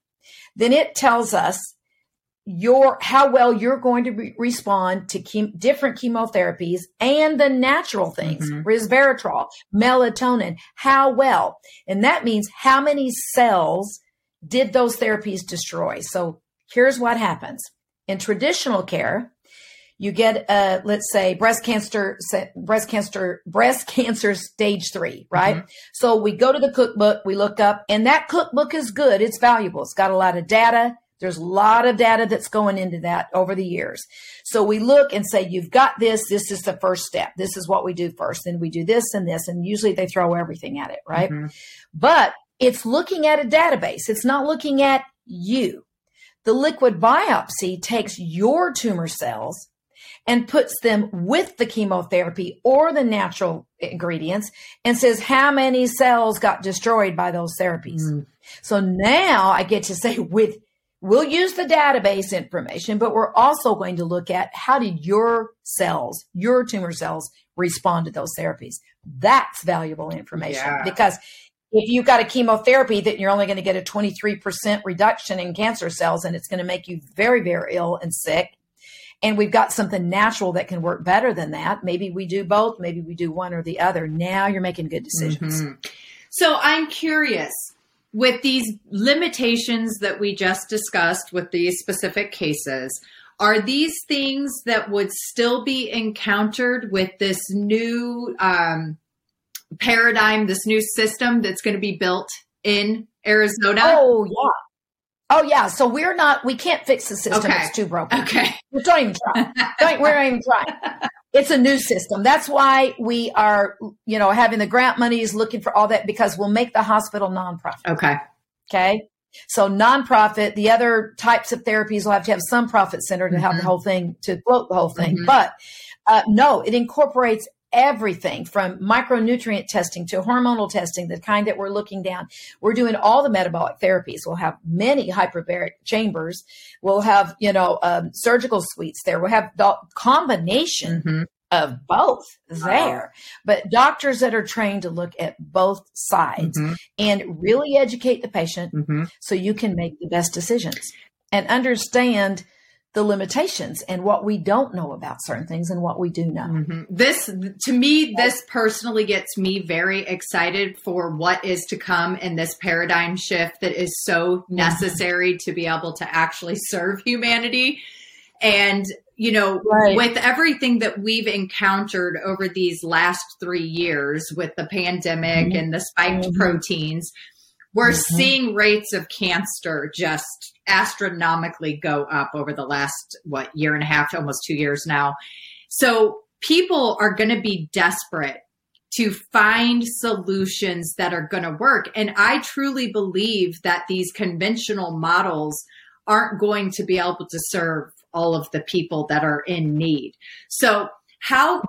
then it tells us your how well you're going to re- respond to chem- different chemotherapies and the natural things mm-hmm. resveratrol melatonin. How well? And that means how many cells did those therapies destroy? So here's what happens. In traditional care you get uh let's say breast cancer breast cancer breast cancer stage 3 right? Mm-hmm. so we go to the cookbook we look up and that cookbook is good. It's valuable. It's got a lot of data there's a lot of data that's going into that over the years. So we look and say, you've got this. This is the first step. This is what we do first. Then we do this and this. And usually they throw everything at it, right? Mm-hmm. But it's looking at a database. It's not looking at you. The liquid biopsy takes your tumor cells and puts them with the chemotherapy or the natural ingredients and says how many cells got destroyed by those therapies. Mm. So now I get to say with We'll use the database information, but we're also going to look at how did your cells, your tumor cells respond to those therapies. That's valuable information yeah. because if you've got a chemotherapy that you're only going to get a 23% reduction in cancer cells and it's going to make you very, very ill and sick. And we've got something natural that can work better than that. Maybe we do both. Maybe we do one or the other. Now you're making good decisions. Mm-hmm.
So I'm curious with these limitations that we just discussed with these specific cases, are these things that would still be encountered with this new um, paradigm, this new system that's going to be built in Arizona?
Oh, yeah. Oh yeah, so we're not. We can't fix the system. Okay. It's too broken.
Okay,
don't even try. don't, we're not even trying. It's a new system. That's why we are, you know, having the grant monies, looking for all that because we'll make the hospital nonprofit.
Okay.
Okay. So nonprofit, the other types of therapies will have to have some profit center to mm-hmm. have the whole thing to float the whole thing. Mm-hmm. But uh, no, it incorporates everything from micronutrient testing to hormonal testing, the kind that we're looking down. We're doing all the metabolic therapies. We'll have many hyperbaric chambers. We'll have, you know, um, surgical suites there. We'll have the combination mm-hmm. of both there, but doctors that are trained to look at both sides mm-hmm. and really educate the patient mm-hmm. so you can make the best decisions and understand – the limitations and what we don't know about certain things and what we do know. Mm-hmm.
This, to me, this personally gets me very excited for what is to come in this paradigm shift that is so mm-hmm. necessary mm-hmm. to be able to actually serve humanity. And, you know, right. with everything that we've encountered over these last three years with the pandemic mm-hmm. and the spiked mm-hmm. proteins, we're mm-hmm. seeing rates of cancer just astronomically go up over the last what year and a half almost 2 years now. So people are going to be desperate to find solutions that are going to work. And i truly believe that these conventional models aren't going to be able to serve all of the people that are in need. So how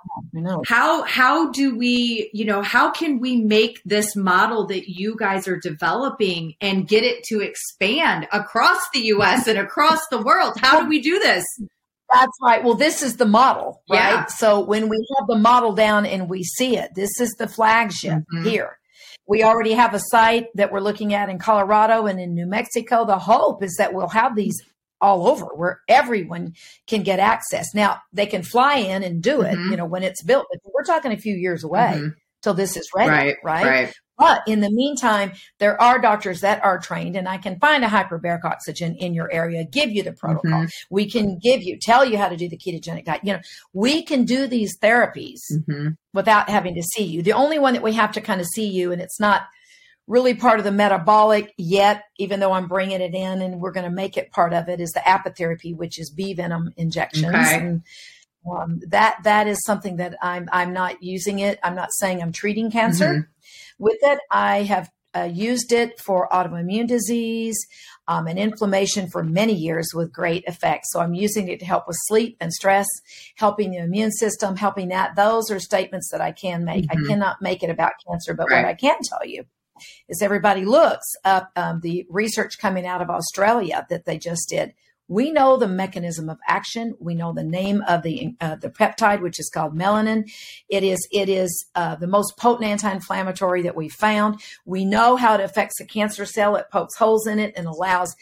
how how do we you know how can we make this model that you guys are developing and get it to expand across the US and across the world how do we do this
that's right well this is the model right yeah. so when we have the model down and we see it this is the flagship mm-hmm. here we already have a site that we're looking at in Colorado and in New Mexico. The hope is that we'll have these all over where everyone can get access. Now they can fly in and do it, mm-hmm. you know, when it's built, but we're talking a few years away mm-hmm. till this is ready, right, right? right? But in the meantime, there are doctors that are trained, and I can find a hyperbaric oxygen in your area, give you the protocol. Mm-hmm. We can give you, tell you how to do the ketogenic diet. You know, we can do these therapies mm-hmm. without having to see you. The only one that we have to kind of see you, and it's not really part of the metabolic yet, even though I'm bringing it in and we're going to make it part of it, is the apitherapy, which is bee venom injections. Okay. And, um, that that is something that I'm I'm not using it. I'm not saying I'm treating cancer. Mm-hmm. With it, I have uh, used it for autoimmune disease um, and inflammation for many years with great effect. So I'm using it to help with sleep and stress, helping the immune system, helping that. Those are statements that I can make. Mm-hmm. I cannot make it about cancer, but right. what I can tell you is everybody looks up um, the research coming out of Australia that they just did we know the mechanism of action. We know the name of the uh, the peptide, which is called melittin. It is it is uh, the most potent anti-inflammatory that we found. We know how it affects the cancer cell. It pokes holes in it and allows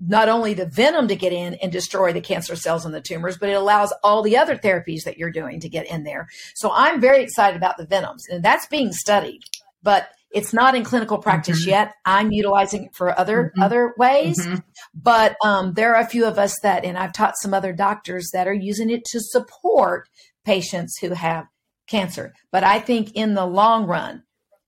not only the venom to get in and destroy the cancer cells and the tumors, but it allows all the other therapies that you're doing to get in there. So I'm very excited about the venoms, and that's being studied. But it's not in clinical practice mm-hmm. yet. I'm utilizing it for other mm-hmm. other ways, mm-hmm. but um, there are a few of us that, and I've taught some other doctors that are using it to support patients who have cancer. But I think in the long run,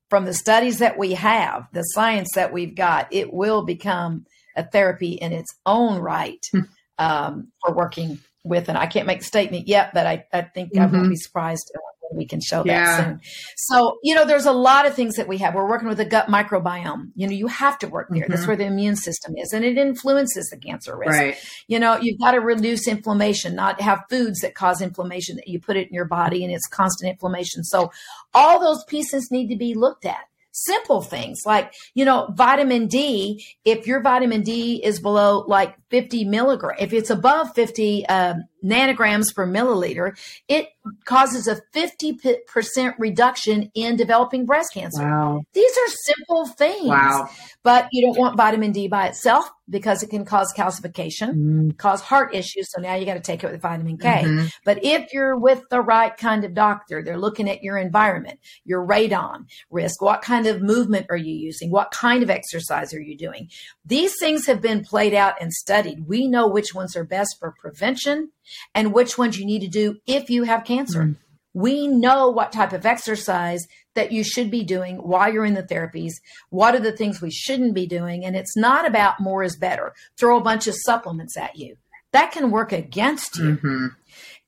from the studies that we have, the science that we've got, it will become a therapy in its own right hmm. um, for working with. And I can't make a statement yet, but I, I think I won't mm-hmm. be surprised we can show yeah. that soon. So, you know, there's a lot of things that we have. We're working with the gut microbiome. You know, you have to work there. Mm-hmm. That's where the immune system is, and it influences the cancer risk. Right. You know, you've got to reduce inflammation, not have foods that cause inflammation that you put it in your body and it's constant inflammation. So, all those pieces need to be looked at simple things like you know vitamin d if your vitamin d is below like 50 milligram if it's above 50 um, nanograms per milliliter it causes a 50% reduction in developing breast cancer
wow.
these are simple things
wow.
but you don't want vitamin d by itself because it can cause calcification mm. cause heart issues so now you got to take it with vitamin k mm-hmm. but if you're with the right kind of doctor they're looking at your environment your radon risk what kind of movement are you using what kind of exercise are you doing these things have been played out and studied we know which ones are best for prevention and which ones you need to do if you have cancer. Mm. We know what type of exercise that you should be doing while you're in the therapies. What are the things we shouldn't be doing? And it's not about more is better. Throw a bunch of supplements at you. That can work against you. Mm-hmm.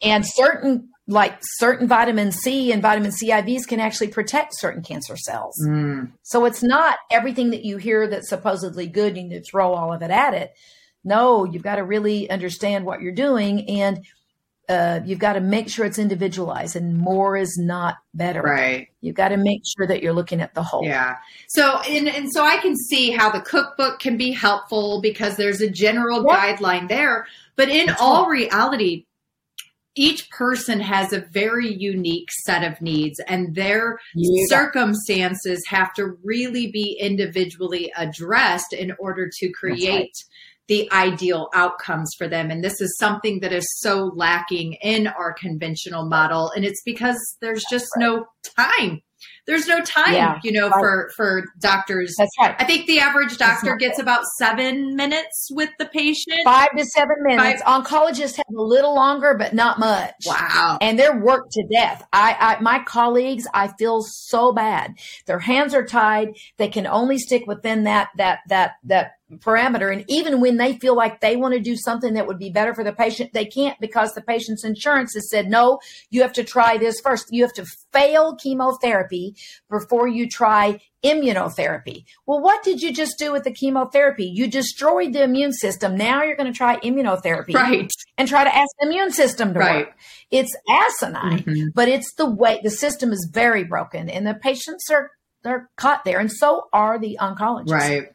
And certain like certain vitamin C and vitamin C IVs can actually protect certain cancer cells. Mm. So it's not everything that you hear that's supposedly good, you need to throw all of it at it. No, you've got to really understand what you're doing and uh, you've got to make sure it's individualized and more is not better.
Right.
You've got to make sure that you're looking at the whole.
Yeah. So, and, and so I can see how the cookbook can be helpful because there's a general yep. guideline there. But in That's all right. reality, each person has a very unique set of needs and their yeah. circumstances have to really be individually addressed in order to create the ideal outcomes for them. And this is something that is so lacking in our conventional model. And it's because there's just right. no time. There's no time, yeah, you know, right. for for doctors.
That's right.
I think the average doctor gets about seven minutes with the patient.
Five to seven minutes. Five. Oncologists have a little longer, but not much.
Wow.
And they're worked to death. I, I my colleagues, I feel so bad. Their hands are tied. They can only stick within that that that that parameter. And even when they feel like they want to do something that would be better for the patient, they can't because the patient's insurance has said, no, you have to try this first. You have to fail chemotherapy before you try immunotherapy. Well, what did you just do with the chemotherapy? You destroyed the immune system. Now you're going to try immunotherapy.
Right.
And try to ask the immune system to right. work. It's asinine, mm-hmm. but it's the way the system is very broken and the patients are they're caught there and so are the oncologists.
Right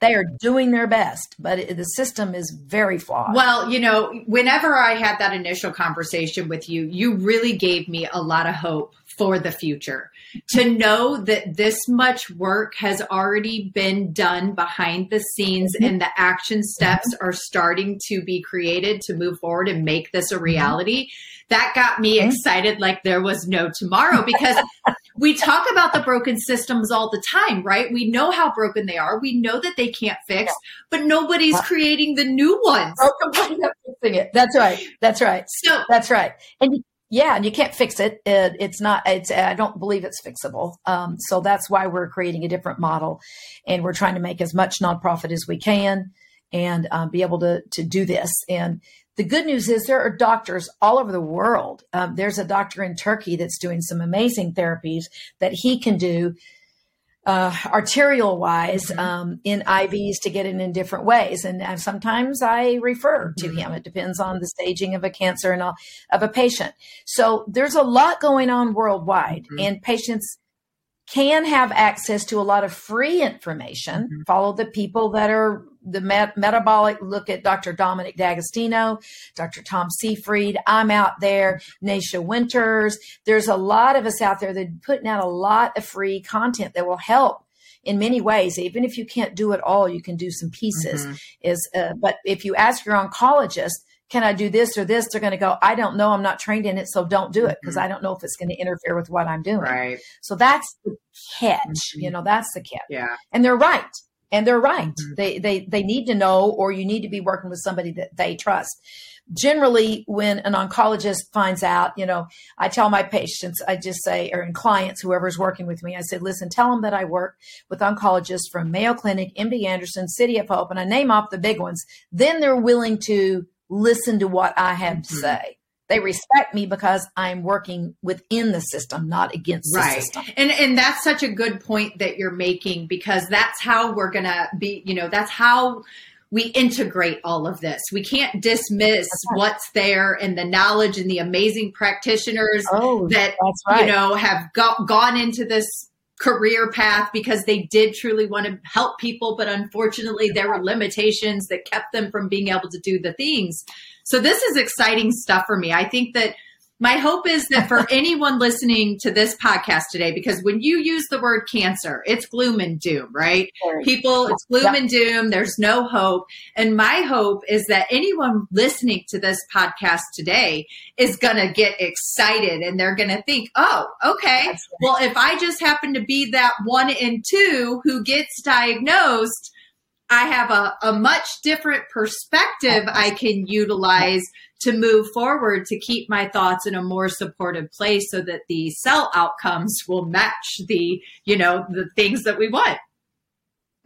they are doing their best, but it, the system is very flawed.
Well, you know, whenever I had that initial conversation with you, you really gave me a lot of hope for the future. To know that this much work has already been done behind the scenes mm-hmm. and the action steps mm-hmm. are starting to be created to move forward and make this a mm-hmm. reality, that got me excited like there was no tomorrow because we talk about the broken systems all the time, right? We know how broken they are. We know that they can't fix, but nobody's creating the new ones.
Broken fixing it. That's right. That's right. So that's right. And yeah, and you can't fix it. it it's not. It's. I don't believe it's fixable. Um, so that's why we're creating a different model, and we're trying to make as much nonprofit as we can, and um, be able to to do this. And the good news is there are doctors all over the world. Um, there's a doctor in Turkey that's doing some amazing therapies that he can do uh, arterial wise mm-hmm. um, in IVs to get it in different ways. And uh, sometimes I refer to mm-hmm. him. It depends on the staging of a cancer and all, of a patient. So there's a lot going on worldwide, mm-hmm. and patients can have access to a lot of free information. Mm-hmm. Follow the people that are the met- metabolic. Look at Dr. Dominic D'Agostino, Dr. Tom Seyfried. I'm out there. Nasha Winters. There's a lot of us out there that are putting out a lot of free content that will help in many ways. Even if you can't do it all, you can do some pieces. Mm-hmm. Is uh, but if you ask your oncologist, can I do this or this? They're going to go, I don't know. I'm not trained in it. So don't do it because mm-hmm. I don't know if it's going to interfere with what I'm doing.
Right.
So that's the catch. Mm-hmm. You know, that's the catch.
Yeah.
And they're right. And they're right. Mm-hmm. They, they, they need to know, or you need to be working with somebody that they trust. Generally, when an oncologist finds out, you know, I tell my patients, I just say, or in clients, whoever's working with me, I said, listen, tell them that I work with oncologists from Mayo Clinic, MD Anderson, City of Hope, and I name off the big ones. Then they're willing to listen to what I have to mm-hmm. say. They respect me because I'm working within the system, not against right. the system.
And and that's such a good point that you're making because that's how we're gonna be, you know, that's how we integrate all of this. We can't dismiss what's there and the knowledge and the amazing practitioners oh, that right. you know have got, gone into this career path because they did truly want to help people, but unfortunately, there were limitations that kept them from being able to do the things. So, this is exciting stuff for me. I think that my hope is that for anyone listening to this podcast today, because when you use the word cancer, it's gloom and doom, right? People, it's gloom and doom. There's no hope. And my hope is that anyone listening to this podcast today is going to get excited and they're going to think, oh, okay. Well, if I just happen to be that one in two who gets diagnosed, I have a, a much different perspective I can utilize to move forward to keep my thoughts in a more supportive place so that the cell outcomes will match the, you know, the things that we want.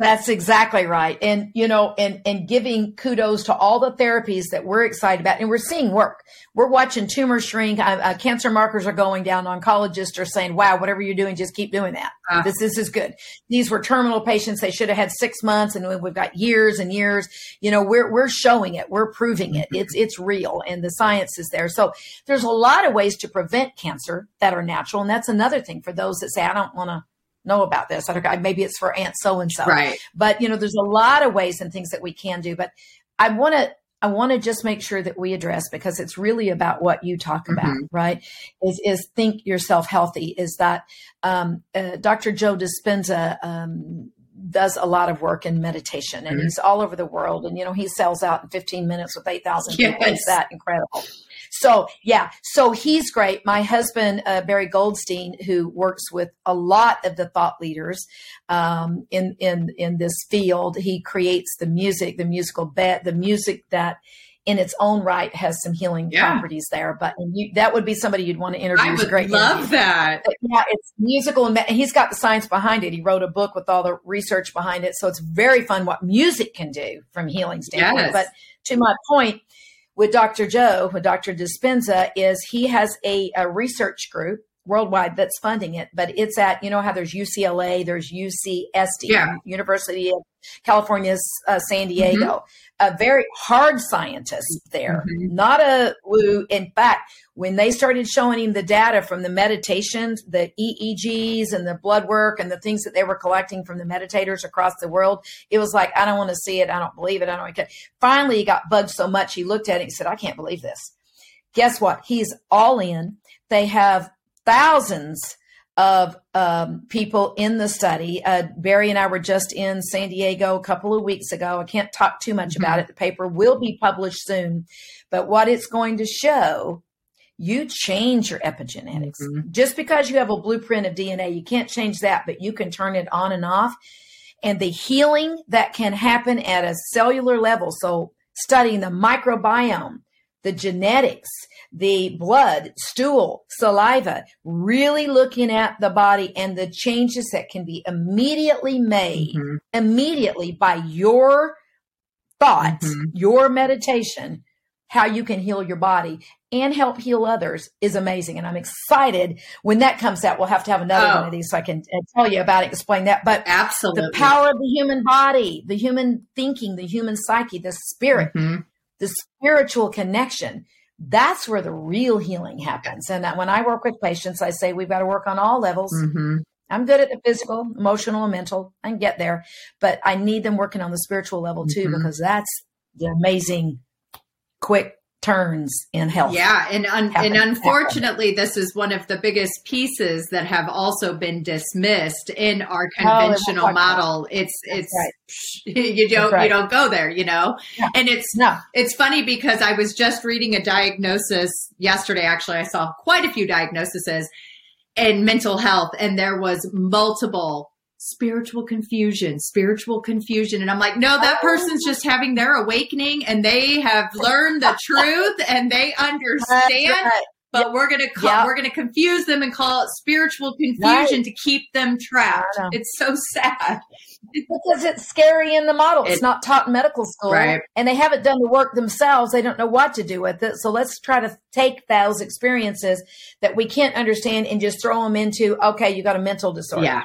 That's exactly right. And, you know, and, and giving kudos to all the therapies that we're excited about. And we're seeing work. We're watching tumors shrink. Uh, uh, cancer markers are going down. Oncologists are saying, wow, whatever you're doing, just keep doing that. Uh, this, this is good. These were terminal patients. They should have had six months and we've got years and years. You know, we're, we're showing it. We're proving it. It's, it's real and the science is there. So there's a lot of ways to prevent cancer that are natural. And that's another thing for those that say, I don't want to know about this. I don't, maybe it's for Aunt so and so.
Right.
But you know, there's a lot of ways and things that we can do. But I want to I want to just make sure that we address because it's really about what you talk about, mm-hmm. right? Is is think yourself healthy? Is that um, uh, Dr. Joe Dispenza um, does a lot of work in meditation, and mm-hmm. he's all over the world, and you know he sells out in 15 minutes with 8,000 yes. people. Is that incredible? So yeah, so he's great. My husband uh, Barry Goldstein, who works with a lot of the thought leaders um, in in in this field, he creates the music, the musical bed, the music that in its own right has some healing yeah. properties there. But you, that would be somebody you'd want to interview.
I would great love interview. that.
But yeah, it's musical and he's got the science behind it. He wrote a book with all the research behind it, so it's very fun what music can do from healing standpoint. Yes. But to my point, with Dr. Joe, with Dr. Dispenza, is he has a, a research group worldwide that's funding it, but it's at, you know, how there's UCLA, there's UCSD, yeah. University of California, uh, San Diego, mm-hmm. a very hard scientist there, mm-hmm. not a woo. In fact, when they started showing him the data from the meditations, the EEGs and the blood work and the things that they were collecting from the meditators across the world, it was like, I don't want to see it. I don't believe it. I don't. Care. Finally, he got bugged so much, he looked at it and said, I can't believe this. Guess what? He's all in. They have thousands of um, people in the study. Uh, Barry and I were just in San Diego a couple of weeks ago. I can't talk too much mm-hmm. about it. The paper will be published soon. But what it's going to show, you change your epigenetics. Mm-hmm. Just because you have a blueprint of DNA, you can't change that, but you can turn it on and off. And the healing that can happen at a cellular level. So studying the microbiome, the genetics, the blood, stool, saliva, really looking at the body and the changes that can be immediately made mm-hmm. immediately by your thoughts, mm-hmm. your meditation, how you can heal your body and help heal others is amazing. And I'm excited when that comes out. We'll have to have another oh. one of these so I can uh, tell you about it, explain that. But
absolutely,
the power of the human body, the human thinking, the human psyche, the spirit, mm-hmm. the spiritual connection. That's where the real healing happens. And that when I work with patients, I say we've got to work on all levels. Mm-hmm. I'm good at the physical, emotional, and mental. I can get there, but I need them working on the spiritual level too, mm-hmm. because that's the amazing, quick turns in health.
Yeah, and un- and unfortunately, this is one of the biggest pieces that have also been dismissed in our oh, conventional oh, model. It's it's right. you don't right. you don't go there, you know. Yeah. And it's no. it's funny because I was just reading a diagnosis yesterday. Actually, I saw quite a few diagnoses in mental health, and there was multiple spiritual confusion, spiritual confusion. And I'm like, no, that person's just having their awakening and they have learned the truth and they understand. But yep. we're gonna call, yep. we're gonna confuse them and call it spiritual confusion right. to keep them trapped. It's so sad
because it's scary in the model. It's it, not taught in medical school,
right.
and they haven't done the work themselves. They don't know what to do with it. So let's try to take those experiences that we can't understand and just throw them into okay, you got a mental disorder.
Yeah,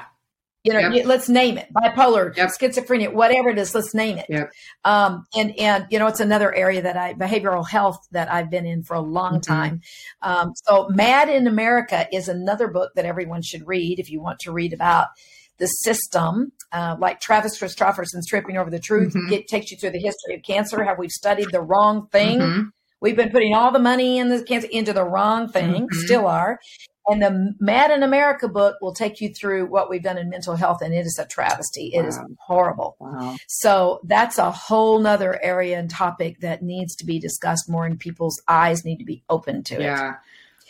you know, yep. let's name it bipolar, yep. schizophrenia, whatever it is. Let's name it.
Yep.
Um, and and you know, it's another area that I behavioral health that I've been in for a long mm-hmm. time. Um, so, Mad in America is another book that everyone should read if you want to read about the system, uh, like Travis Christofferson's Tripping Over the Truth. Mm-hmm. It takes you through the history of cancer, how we've studied the wrong thing. Mm-hmm. We've been putting all the money in the cancer into the wrong thing, mm-hmm. still are. And the Mad in America book will take you through what we've done in mental health, and it is a travesty. It wow. is horrible.
Wow.
So that's a whole nother area and topic that needs to be discussed more, and people's eyes need to be open to
it. Yeah.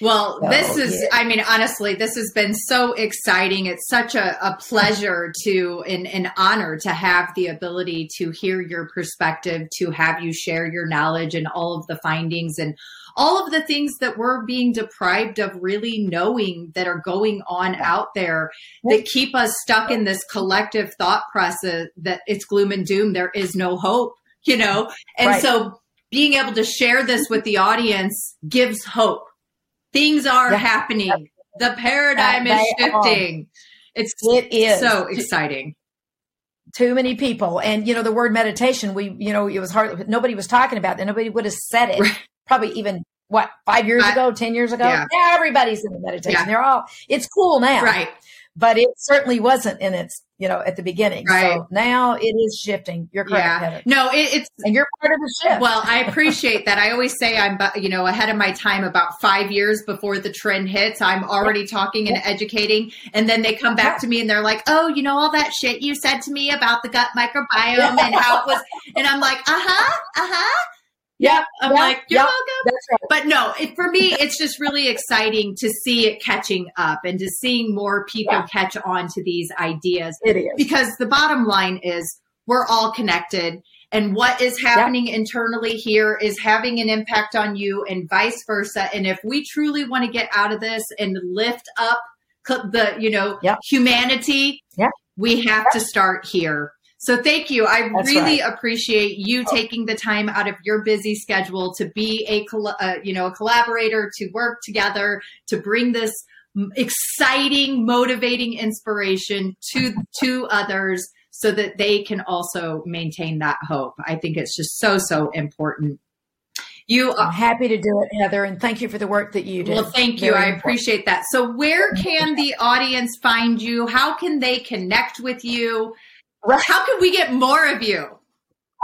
Well, so, this is, yeah. I mean, honestly, this has been so exciting. It's such a, a pleasure to, and an honor to have the ability to hear your perspective, to have you share your knowledge and all of the findings and all of the things that we're being deprived of really knowing that are going on out there that keep us stuck in this collective thought process that it's gloom and doom. There is no hope, you know? And right. so being able to share this with the audience gives hope. Things are yeah. happening. The paradigm is shifting. It's it is so exciting
too many people and you know the word meditation we you know it was hard nobody was talking about that nobody would have said it right probably even what five years I, ago, ten years ago. Yeah. everybody's in the meditation. Yeah. They're all. It's cool now,
right?
But it certainly wasn't in its you know at the beginning. Right. So now it is shifting. You're correct. Yeah. Heather.
No, it, it's
and you're part of the shift.
Well, I appreciate that. I always say I'm you know ahead of my time about five years before the trend hits. I'm already talking and educating, and then they come back to me and they're like, "Oh, you know all that shit you said to me about the gut microbiome and how it was," and I'm like, "Uh huh, uh huh." Yeah, I'm yeah, like, you're yeah, welcome. Right. But no, it, for me, it's just really exciting to see it catching up and to seeing more people yeah. catch on to these ideas.
It is.
Because the bottom line is we're all connected. And what is happening internally here is having an impact on you and vice versa. And if we truly want to get out of this and lift up the, you know, humanity, we have to start here so thank you. I That's really right. appreciate you taking the time out of your busy schedule to be a uh, you know a collaborator, to work together, to bring this exciting, motivating inspiration to to others so that they can also maintain that hope. I think it's just so so important.
You are I'm happy to do it, Heather, and thank you for the work that you do.
Well, thank you. Very I important. appreciate that. So, where can the audience find you? How can they connect with you? Right. How can we get more of you?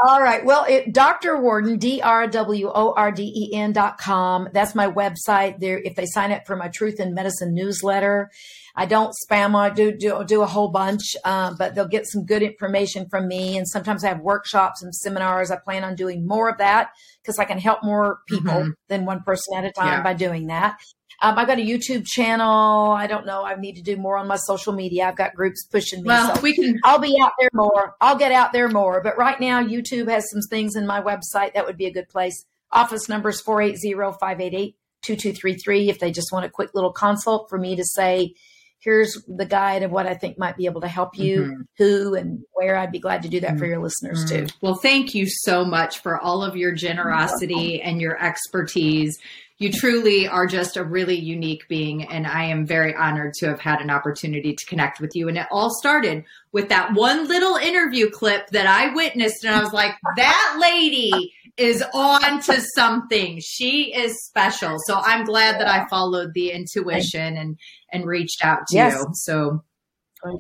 All right. Well, it, Dr. Worden, D R W O R D E N dot com. That's my website. There, if they sign up for my Truth in Medicine newsletter, I don't spam. I do do, do a whole bunch, uh, but they'll get some good information from me. And sometimes I have workshops and seminars. I plan on doing more of that because I can help more people mm-hmm. than one person at a time yeah. by doing that. Um, I've got a YouTube channel. I don't know. I need to do more on my social media. I've got groups pushing me.
Well, so we can.
I'll be out there more. I'll get out there more. But right now, YouTube has some things in my website that would be a good place. Office numbers 480 588 2233 if they just want a quick little consult for me to say, here's the guide of what I think might be able to help you, mm-hmm. who and where. I'd be glad to do that mm-hmm. for your listeners too.
Mm-hmm. Well, thank you so much for all of your generosity and your expertise you truly are just a really unique being. And I am very honored to have had an opportunity to connect with you. And it all started with that one little interview clip that I witnessed. And I was like, that lady is on to something. She is special. So I'm glad that I followed the intuition and, and reached out to yes. you. So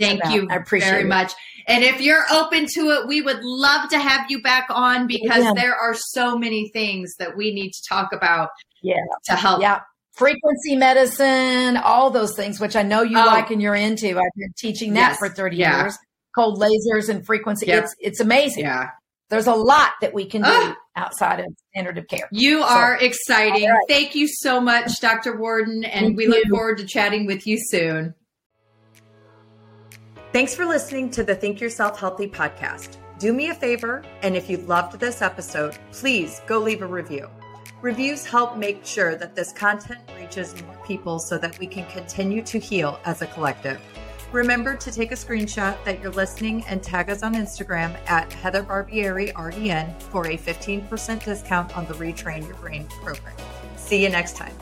Thank you I appreciate very it. much. And if you're open to it, we would love to have you back on because yeah. there are so many things that we need to talk about
yeah.
to help.
Yeah. Frequency medicine, all those things, which I know you oh. like and you're into. I've been teaching that yes. for 30 yeah. years. Cold lasers and frequency. Yeah. It's it's amazing.
Yeah.
There's a lot that we can do ah. outside of standard of care.
You so, are exciting. Right. Thank you so much, Dr. Worden, and Thank we you. look forward to chatting with you soon.
Thanks for listening to the Think Yourself Healthy podcast. Do me a favor, and if you loved this episode, please go leave a review. Reviews help make sure that this content reaches more people so that we can continue to heal as a collective. Remember to take a screenshot that you're listening and tag us on Instagram at Heather Barbieri RDN for a 15% discount on the Retrain Your Brain program. See you next time.